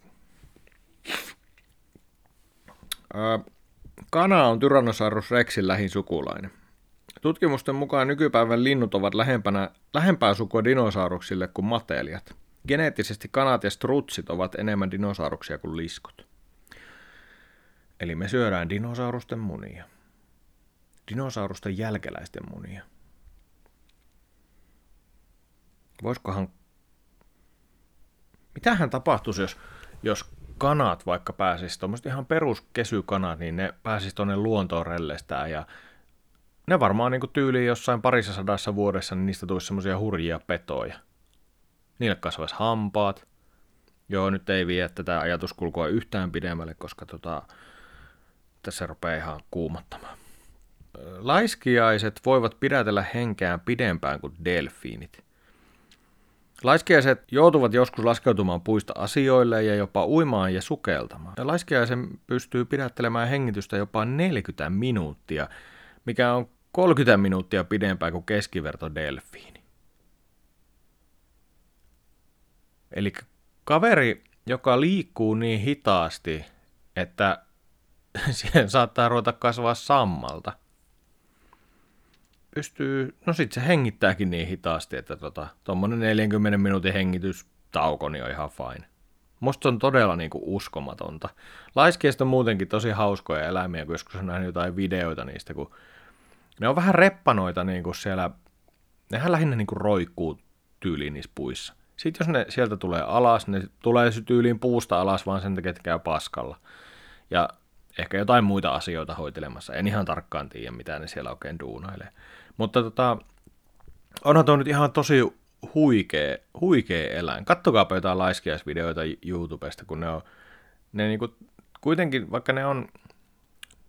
kana on Tyrannosaurus rexin lähin sukulainen. Tutkimusten mukaan nykypäivän linnut ovat lähempänä, lähempää sukua dinosauruksille kuin matelijat. Geneettisesti kanat ja strutsit ovat enemmän dinosauruksia kuin liskot. Eli me syödään dinosaurusten munia. Dinosaurusten jälkeläisten munia. Voisikohan... Mitähän tapahtuisi, jos, jos kanat vaikka pääsisi, tuommoiset ihan peruskesykanat, niin ne pääsisi tuonne luontoon rellestään ja ne varmaan niin tyyliin jossain parissa sadassa vuodessa, niin niistä tulisi semmoisia hurjia petoja. Niille kasvaisi hampaat. Joo, nyt ei vie tätä ajatuskulkua yhtään pidemmälle, koska tota, tässä rupeaa ihan kuumattamaan. Laiskiaiset voivat pidätellä henkeään pidempään kuin delfiinit. Laiskiaiset joutuvat joskus laskeutumaan puista asioille ja jopa uimaan ja sukeltamaan. Laiskiaisen pystyy pidättelemään hengitystä jopa 40 minuuttia, mikä on 30 minuuttia pidempään kuin keskiverto delfiini. Eli kaveri, joka liikkuu niin hitaasti, että siihen saattaa ruveta kasvaa sammalta. Pystyy, no sit se hengittääkin niin hitaasti, että tota, tuommoinen 40 minuutin hengitystauko niin on ihan fine. Musta on todella niin kuin uskomatonta. Laiskiestä on muutenkin tosi hauskoja eläimiä, kun joskus on nähnyt jotain videoita niistä, kun ne on vähän reppanoita niin kuin siellä, nehän lähinnä niin kuin roikkuu tyyliin niissä puissa. Sitten jos ne sieltä tulee alas, ne tulee tyyliin puusta alas vaan sen takia, että käy paskalla. Ja ehkä jotain muita asioita hoitelemassa. En ihan tarkkaan tiedä, mitä ne siellä oikein duunailee. Mutta tota, onhan tuo nyt ihan tosi huikea, huikea eläin. Kattokaapa jotain laiskiaisvideoita YouTubesta, kun ne on, ne niinku, kuitenkin, vaikka ne on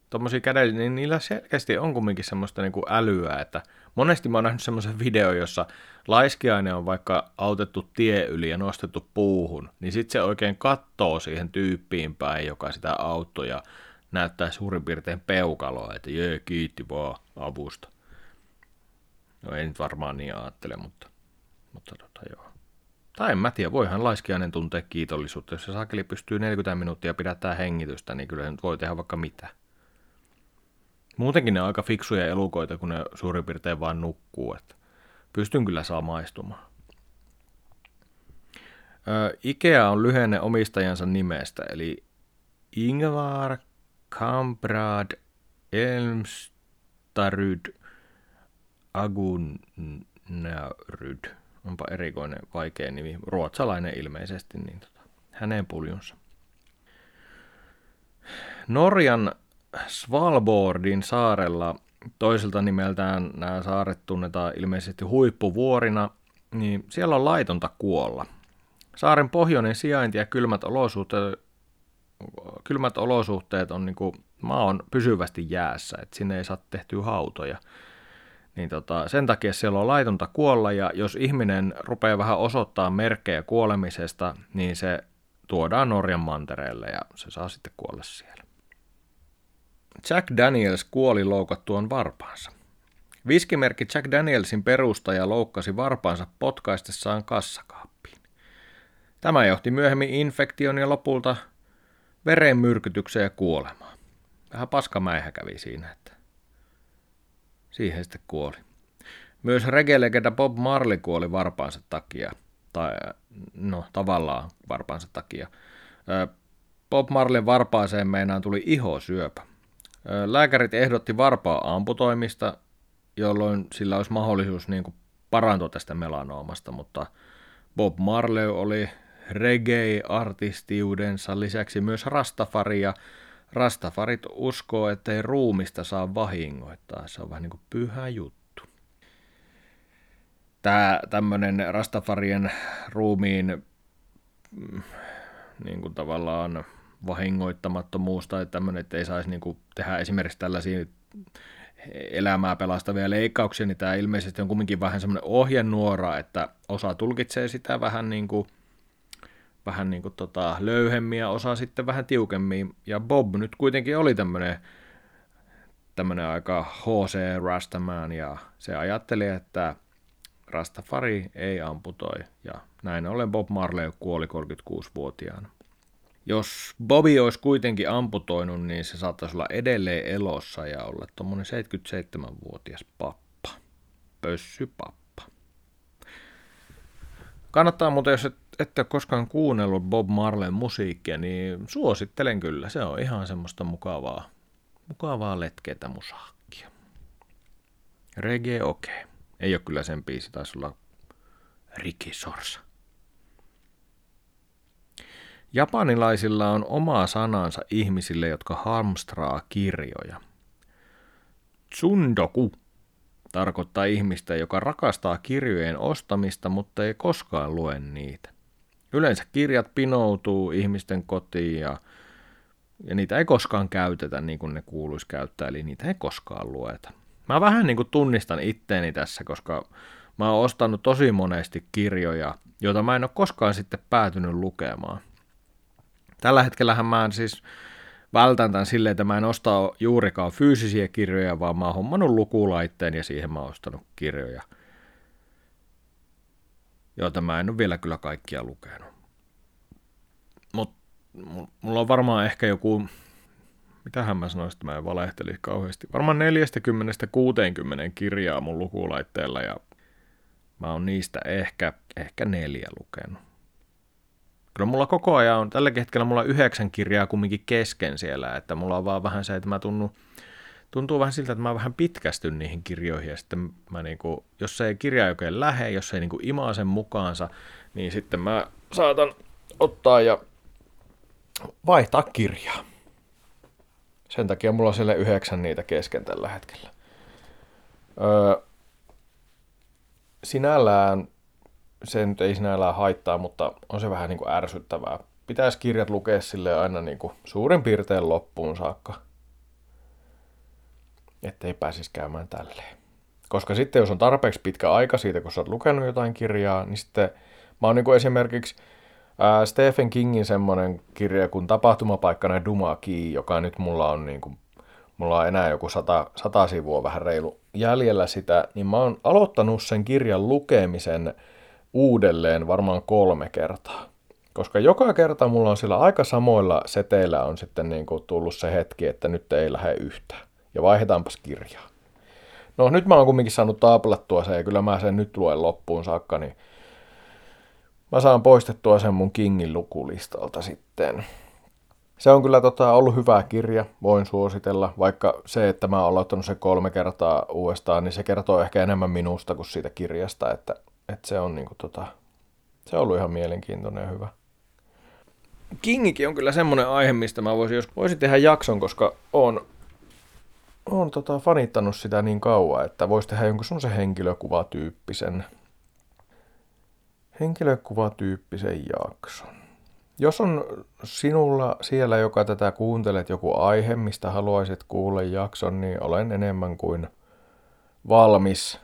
tuommoisia kädellisiä, niin niillä selkeästi on kumminkin semmoista niin kuin älyä, että monesti mä oon nähnyt semmoisen video, jossa laiskiainen on vaikka autettu tie yli ja nostettu puuhun, niin sitten se oikein kattoo siihen tyyppiin päin, joka sitä auttoi ja näyttää suurin piirtein peukaloa, että jee, kiitti vaan avusta. No ei nyt varmaan niin ajattele, mutta, mutta tota joo. Tai en mä tiedä, voihan laiskiainen tuntea kiitollisuutta. Jos se sakeli pystyy 40 minuuttia pidättää hengitystä, niin kyllä se nyt voi tehdä vaikka mitä. Muutenkin ne on aika fiksuja elukoita, kun ne suurin piirtein vaan nukkuu. Että pystyn kyllä saa maistumaan. Ikea on lyhenne omistajansa nimestä, eli Ingvar Kamprad Elmstaryd Agunnaryd. Onpa erikoinen, vaikea nimi. Ruotsalainen ilmeisesti, niin tota, hänen puljunsa. Norjan Svalbardin saarella toiselta nimeltään nämä saaret tunnetaan ilmeisesti huippuvuorina, niin siellä on laitonta kuolla. Saaren pohjoinen sijainti ja kylmät olosuhteet, kylmät olosuhteet on niin kuin, maa on pysyvästi jäässä, että sinne ei saa tehtyä hautoja. Niin tota, sen takia siellä on laitonta kuolla ja jos ihminen rupeaa vähän osoittaa merkkejä kuolemisesta, niin se tuodaan Norjan mantereelle ja se saa sitten kuolla siellä. Jack Daniels kuoli loukattuaan varpaansa. Viskimerkki Jack Danielsin perustaja loukkasi varpaansa potkaistessaan kassakaappiin. Tämä johti myöhemmin infektion ja lopulta verenmyrkytykseen ja kuolemaan. Vähän paskamäihä kävi siinä, että siihen sitten kuoli. Myös reggae Bob Marley kuoli varpaansa takia, tai no tavallaan varpaansa takia. Bob Marleyn varpaaseen meinaan tuli ihosyöpä. Lääkärit ehdotti varpaa amputoimista, jolloin sillä olisi mahdollisuus niin kuin parantua tästä melanoomasta, mutta Bob Marley oli reggae-artistiudensa lisäksi myös Rastafari ja Rastafarit uskoo, ettei ruumista saa vahingoittaa. Se on vähän niin kuin pyhä juttu. Tämä tämmöinen Rastafarien ruumiin mm, niin kuin tavallaan vahingoittamattomuus tai tämmöinen, että ei saisi niin tehdä esimerkiksi tällaisia elämää pelastavia leikkauksia, niin tämä ilmeisesti on kumminkin vähän semmoinen ohjenuora, että osa tulkitsee sitä vähän niin kuin, vähän niin kuin tota löyhemmin ja osa sitten vähän tiukemmin. Ja Bob nyt kuitenkin oli tämmöinen, tämmöinen aika HC Rastaman ja se ajatteli, että Rastafari ei amputoi ja näin ollen Bob Marley kuoli 36-vuotiaana. Jos Bobby olisi kuitenkin amputoinut, niin se saattaisi olla edelleen elossa ja olla tuommoinen 77-vuotias pappa. Pössypappa. Kannattaa muuten, jos et, ette ole koskaan kuunnellut Bob Marleyn musiikkia, niin suosittelen kyllä. Se on ihan semmoista mukavaa, mukavaa letkeitä musaakkia. Reggae okei. Okay. Ei ole kyllä sen biisi, taisi olla Ricky Sorsa. Japanilaisilla on oma sanansa ihmisille, jotka hamstraa kirjoja. Tsundoku tarkoittaa ihmistä, joka rakastaa kirjojen ostamista, mutta ei koskaan lue niitä. Yleensä kirjat pinoutuu ihmisten kotiin ja, ja niitä ei koskaan käytetä niin kuin ne kuuluisi käyttää, eli niitä ei koskaan lueta. Mä vähän niin kuin tunnistan itteeni tässä, koska mä oon ostanut tosi monesti kirjoja, joita mä en ole koskaan sitten päätynyt lukemaan. Tällä hetkellä mä en siis vältän tämän silleen, että mä en osta juurikaan fyysisiä kirjoja, vaan mä oon hommannut lukulaitteen ja siihen mä oon ostanut kirjoja, joita mä en ole vielä kyllä kaikkia lukenut. Mutta mulla on varmaan ehkä joku, mitähän mä sanoisin, että mä en valehteli kauheasti, varmaan 40-60 kirjaa mun lukulaitteella ja mä oon niistä ehkä, ehkä neljä lukenut. Kyllä mulla koko ajan on, tällä hetkellä mulla on yhdeksän kirjaa kumminkin kesken siellä, että mulla on vaan vähän se, että mä tunnu, tuntuu vähän siltä, että mä vähän pitkästyn niihin kirjoihin ja sitten mä niinku, jos se ei kirja oikein lähe, jos se ei niinku imaa sen mukaansa, niin sitten mä saatan ottaa ja vaihtaa kirjaa. Sen takia mulla on siellä yhdeksän niitä kesken tällä hetkellä. Öö, sinällään se nyt ei sinällään haittaa, mutta on se vähän niin kuin ärsyttävää. Pitäisi kirjat lukea sille aina niin kuin suurin piirtein loppuun saakka, ettei pääsisi käymään tälleen. Koska sitten jos on tarpeeksi pitkä aika siitä, kun sä oot lukenut jotain kirjaa, niin sitten mä oon niin kuin esimerkiksi ää, Stephen Kingin semmoinen kirja kuin Tapahtumapaikkana Dumaki, joka nyt mulla on niin kuin, mulla on enää joku sata, sata sivua vähän reilu jäljellä sitä, niin mä oon aloittanut sen kirjan lukemisen uudelleen varmaan kolme kertaa. Koska joka kerta mulla on sillä aika samoilla seteillä on sitten niin kuin tullut se hetki, että nyt ei lähde yhtään. Ja vaihdetaanpas kirjaa. No nyt mä oon kumminkin saanut taaplattua se ja kyllä mä sen nyt luen loppuun saakka, niin mä saan poistettua sen mun Kingin lukulistalta sitten. Se on kyllä tota, ollut hyvä kirja, voin suositella, vaikka se, että mä oon aloittanut se kolme kertaa uudestaan, niin se kertoo ehkä enemmän minusta kuin siitä kirjasta, että, että se on niinku tota, se on ollut ihan mielenkiintoinen ja hyvä. Kingikin on kyllä semmoinen aihe, mistä mä voisin, jos voisin tehdä jakson, koska on, on tota, fanittanut sitä niin kauan, että voisi tehdä jonkun semmoisen henkilökuvatyyppisen, henkilökuvatyyppisen jakson. Jos on sinulla siellä, joka tätä kuuntelet, joku aihe, mistä haluaisit kuulla jakson, niin olen enemmän kuin valmis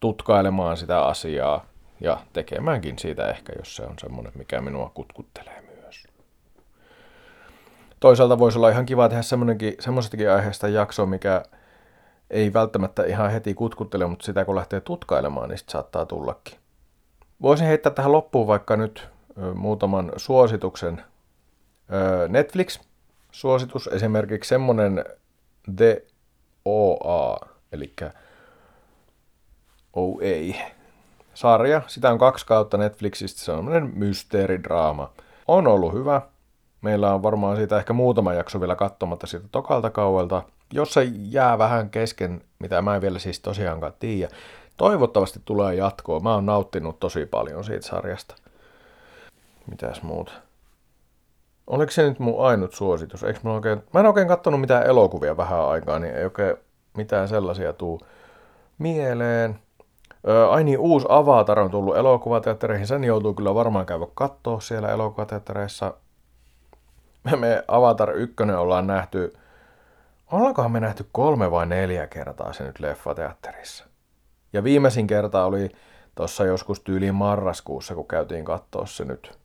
tutkailemaan sitä asiaa ja tekemäänkin siitä ehkä, jos se on semmoinen, mikä minua kutkuttelee myös. Toisaalta voisi olla ihan kiva tehdä semmoisestakin aiheesta jakso, mikä ei välttämättä ihan heti kutkuttele, mutta sitä kun lähtee tutkailemaan, niin saattaa tullakin. Voisin heittää tähän loppuun vaikka nyt muutaman suosituksen. Netflix-suositus, esimerkiksi semmonen The OA, eli OA, sarja. Sitä on kaksi kautta Netflixistä, se on mysteeridraama. On ollut hyvä. Meillä on varmaan siitä ehkä muutama jakso vielä katsomatta siitä tokalta kauelta. Jos se jää vähän kesken, mitä mä en vielä siis tosiaankaan tiedä, toivottavasti tulee jatkoa. Mä oon nauttinut tosi paljon siitä sarjasta. Mitäs muuta? Oliko se nyt mun ainut suositus? Eikö mä, oikein... mä en oikein kattonut mitään elokuvia vähän aikaa, niin ei oikein mitään sellaisia tuu mieleen. Ai niin, uusi Avatar on tullut elokuvateattereihin. Sen joutuu kyllä varmaan käydä katsoa siellä elokuvateattereissa. Me Avatar 1 ollaan nähty, ollaankohan me nähty kolme vai neljä kertaa se nyt leffateatterissa. Ja viimeisin kerta oli tuossa joskus tyyliin marraskuussa, kun käytiin katsoa se nyt.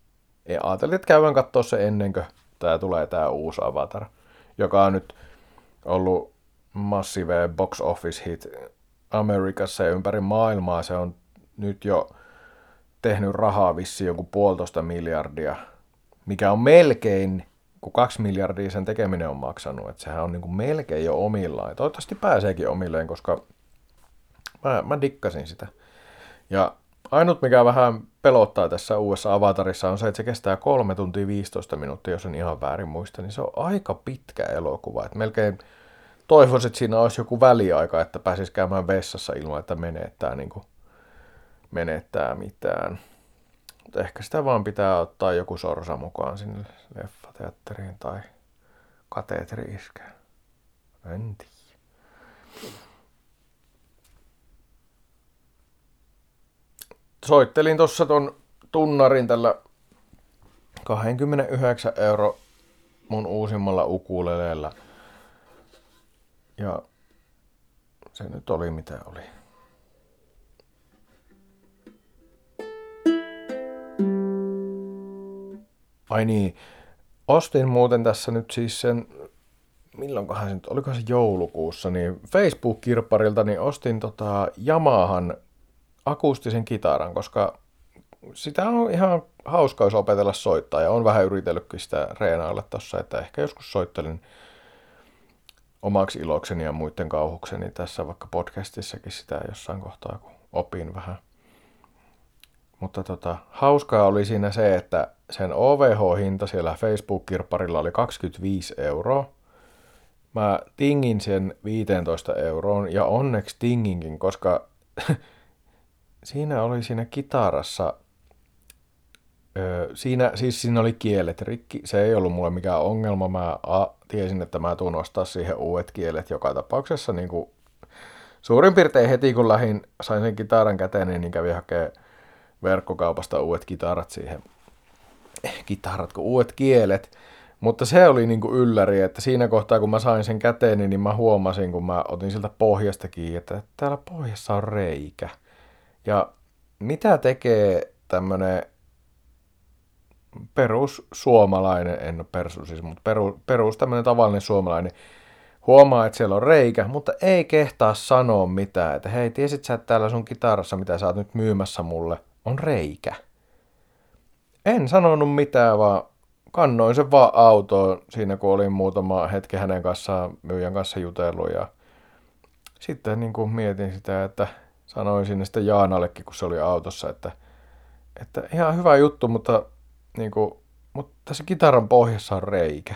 Ja ajattelin, että käydään katsoa se ennen kuin tämä tulee tämä uusi Avatar, joka on nyt ollut massive box office hit Amerikassa ja ympäri maailmaa se on nyt jo tehnyt rahaa vissiin joku puolitoista miljardia, mikä on melkein, kun kaksi miljardia sen tekeminen on maksanut, että sehän on niin kuin melkein jo omillaan. Ja toivottavasti pääseekin omilleen, koska mä, mä dikkasin sitä. Ja ainut, mikä vähän pelottaa tässä uudessa avatarissa on se, että se kestää 3 tuntia 15 minuuttia, jos en ihan väärin muista, niin se on aika pitkä elokuva. Että melkein toivoisin, että siinä olisi joku väliaika, että pääsisi käymään vessassa ilman, että menettää, niin kuin, menettää mitään. Mutta ehkä sitä vaan pitää ottaa joku sorsa mukaan sinne leffateatteriin tai kateetri iskään. En tiedä. Soittelin tuossa ton tunnarin tällä 29 euro mun uusimmalla ukulelellä – ja se nyt oli mitä oli. Ai niin, ostin muuten tässä nyt siis sen, milloinkohan se nyt, oliko se joulukuussa, niin Facebook-kirpparilta niin ostin tota Yamahan akustisen kitaran, koska sitä on ihan hauska olisi opetella soittaa ja on vähän yritellytkin sitä reenailla tossa, että ehkä joskus soittelin omaksi ilokseni ja muiden kauhukseni tässä vaikka podcastissakin sitä jossain kohtaa, kun opin vähän. Mutta tota, hauskaa oli siinä se, että sen OVH-hinta siellä Facebook-kirpparilla oli 25 euroa. Mä tingin sen 15 euroon ja onneksi tinginkin, koska siinä oli siinä kitarassa siinä, siis siinä oli kielet rikki. Se ei ollut mulle mikään ongelma. Mä a, tiesin, että mä tuun ostaa siihen uudet kielet joka tapauksessa. Niin kuin, suurin piirtein heti kun lähin, sain sen kitaran käteen, niin kävi hakee verkkokaupasta uudet kitarat siihen. Kitarat, kun uudet kielet. Mutta se oli niin kuin ylläri, että siinä kohtaa kun mä sain sen käteen, niin mä huomasin, kun mä otin siltä pohjasta kiinni, että täällä pohjassa on reikä. Ja mitä tekee tämmönen perus suomalainen, en ole perus siis, mutta perus, perus tämmöinen tavallinen suomalainen, huomaa, että siellä on reikä, mutta ei kehtaa sanoa mitään, että hei, tiesit sä, että täällä sun kitarassa, mitä sä oot nyt myymässä mulle, on reikä. En sanonut mitään, vaan kannoin sen vaan autoon siinä, kun olin muutama hetki hänen kanssaan, myyjän kanssa jutellut ja sitten niin kuin mietin sitä, että sanoin sinne sitten Jaanallekin, kun se oli autossa, että, että ihan hyvä juttu, mutta niin kuin, mutta tässä kitaran pohjassa on reikä.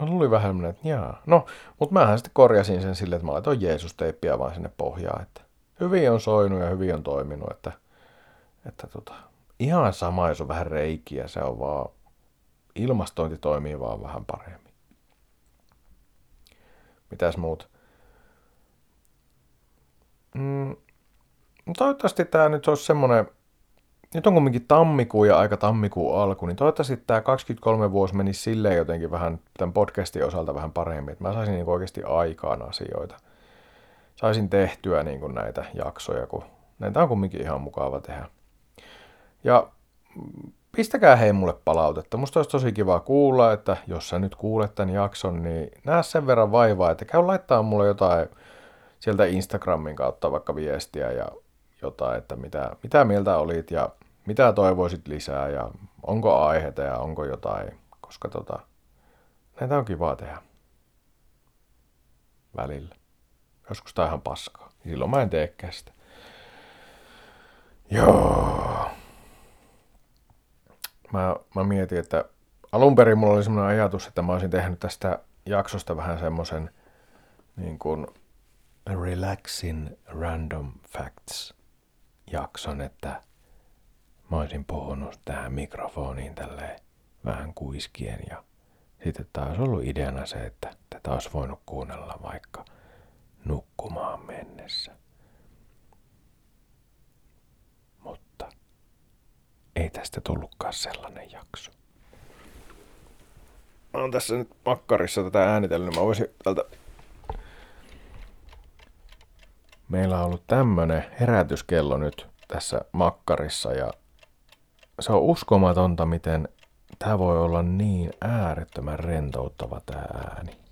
No, oli vähän että jaa. No, mutta mähän sitten korjasin sen silleen, että mä laitoin Jeesus-teippiä vaan sinne pohjaan, että hyvin on soinut ja hyvin on toiminut, että, että tota, ihan sama, jos on vähän reikiä, se on vaan, ilmastointi toimii vaan vähän paremmin. Mitäs muut? Mm, toivottavasti tämä nyt olisi semmoinen, nyt on kumminkin tammikuu ja aika tammikuun alku, niin toivottavasti tämä 23 vuosi menisi silleen jotenkin vähän tämän podcastin osalta vähän paremmin, että mä saisin niin oikeasti aikaan asioita. Saisin tehtyä niin kuin näitä jaksoja, kun näitä on kumminkin ihan mukava tehdä. Ja pistäkää hei mulle palautetta. Musta olisi tosi kiva kuulla, että jos sä nyt kuulet tämän jakson, niin näe sen verran vaivaa, että käy laittaa mulle jotain sieltä Instagramin kautta vaikka viestiä ja jotain, että mitä, mitä mieltä olit ja mitä toivoisit lisää ja onko aiheita ja onko jotain, koska tota, näitä on kiva tehdä välillä. Joskus tää ihan paskaa. Silloin mä en teekään sitä. Joo. Mä, mä mietin, että alun perin mulla oli semmoinen ajatus, että mä olisin tehnyt tästä jaksosta vähän semmoisen niin kuin relaxing random facts jakson, että mä olisin puhunut tähän mikrofoniin tälleen vähän kuiskien ja sitten taas ollut ideana se, että tätä olisi voinut kuunnella vaikka nukkumaan mennessä. Mutta ei tästä tullutkaan sellainen jakso. Mä oon tässä nyt makkarissa tätä äänitellyt, niin mä voisin tältä meillä on ollut tämmönen herätyskello nyt tässä makkarissa ja se on uskomatonta, miten tämä voi olla niin äärettömän rentouttava tämä ääni.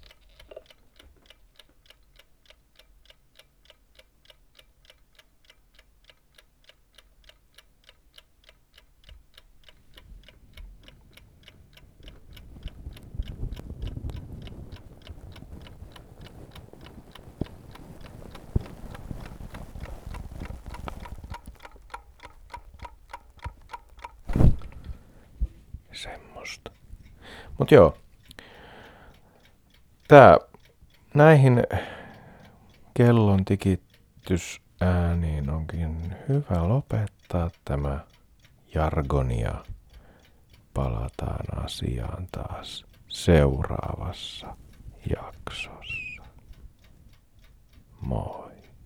semmoista. Mut joo. Tää näihin kellon tikitysääniin onkin hyvä lopettaa tämä jargonia. Palataan asiaan taas seuraavassa jaksossa. Moi.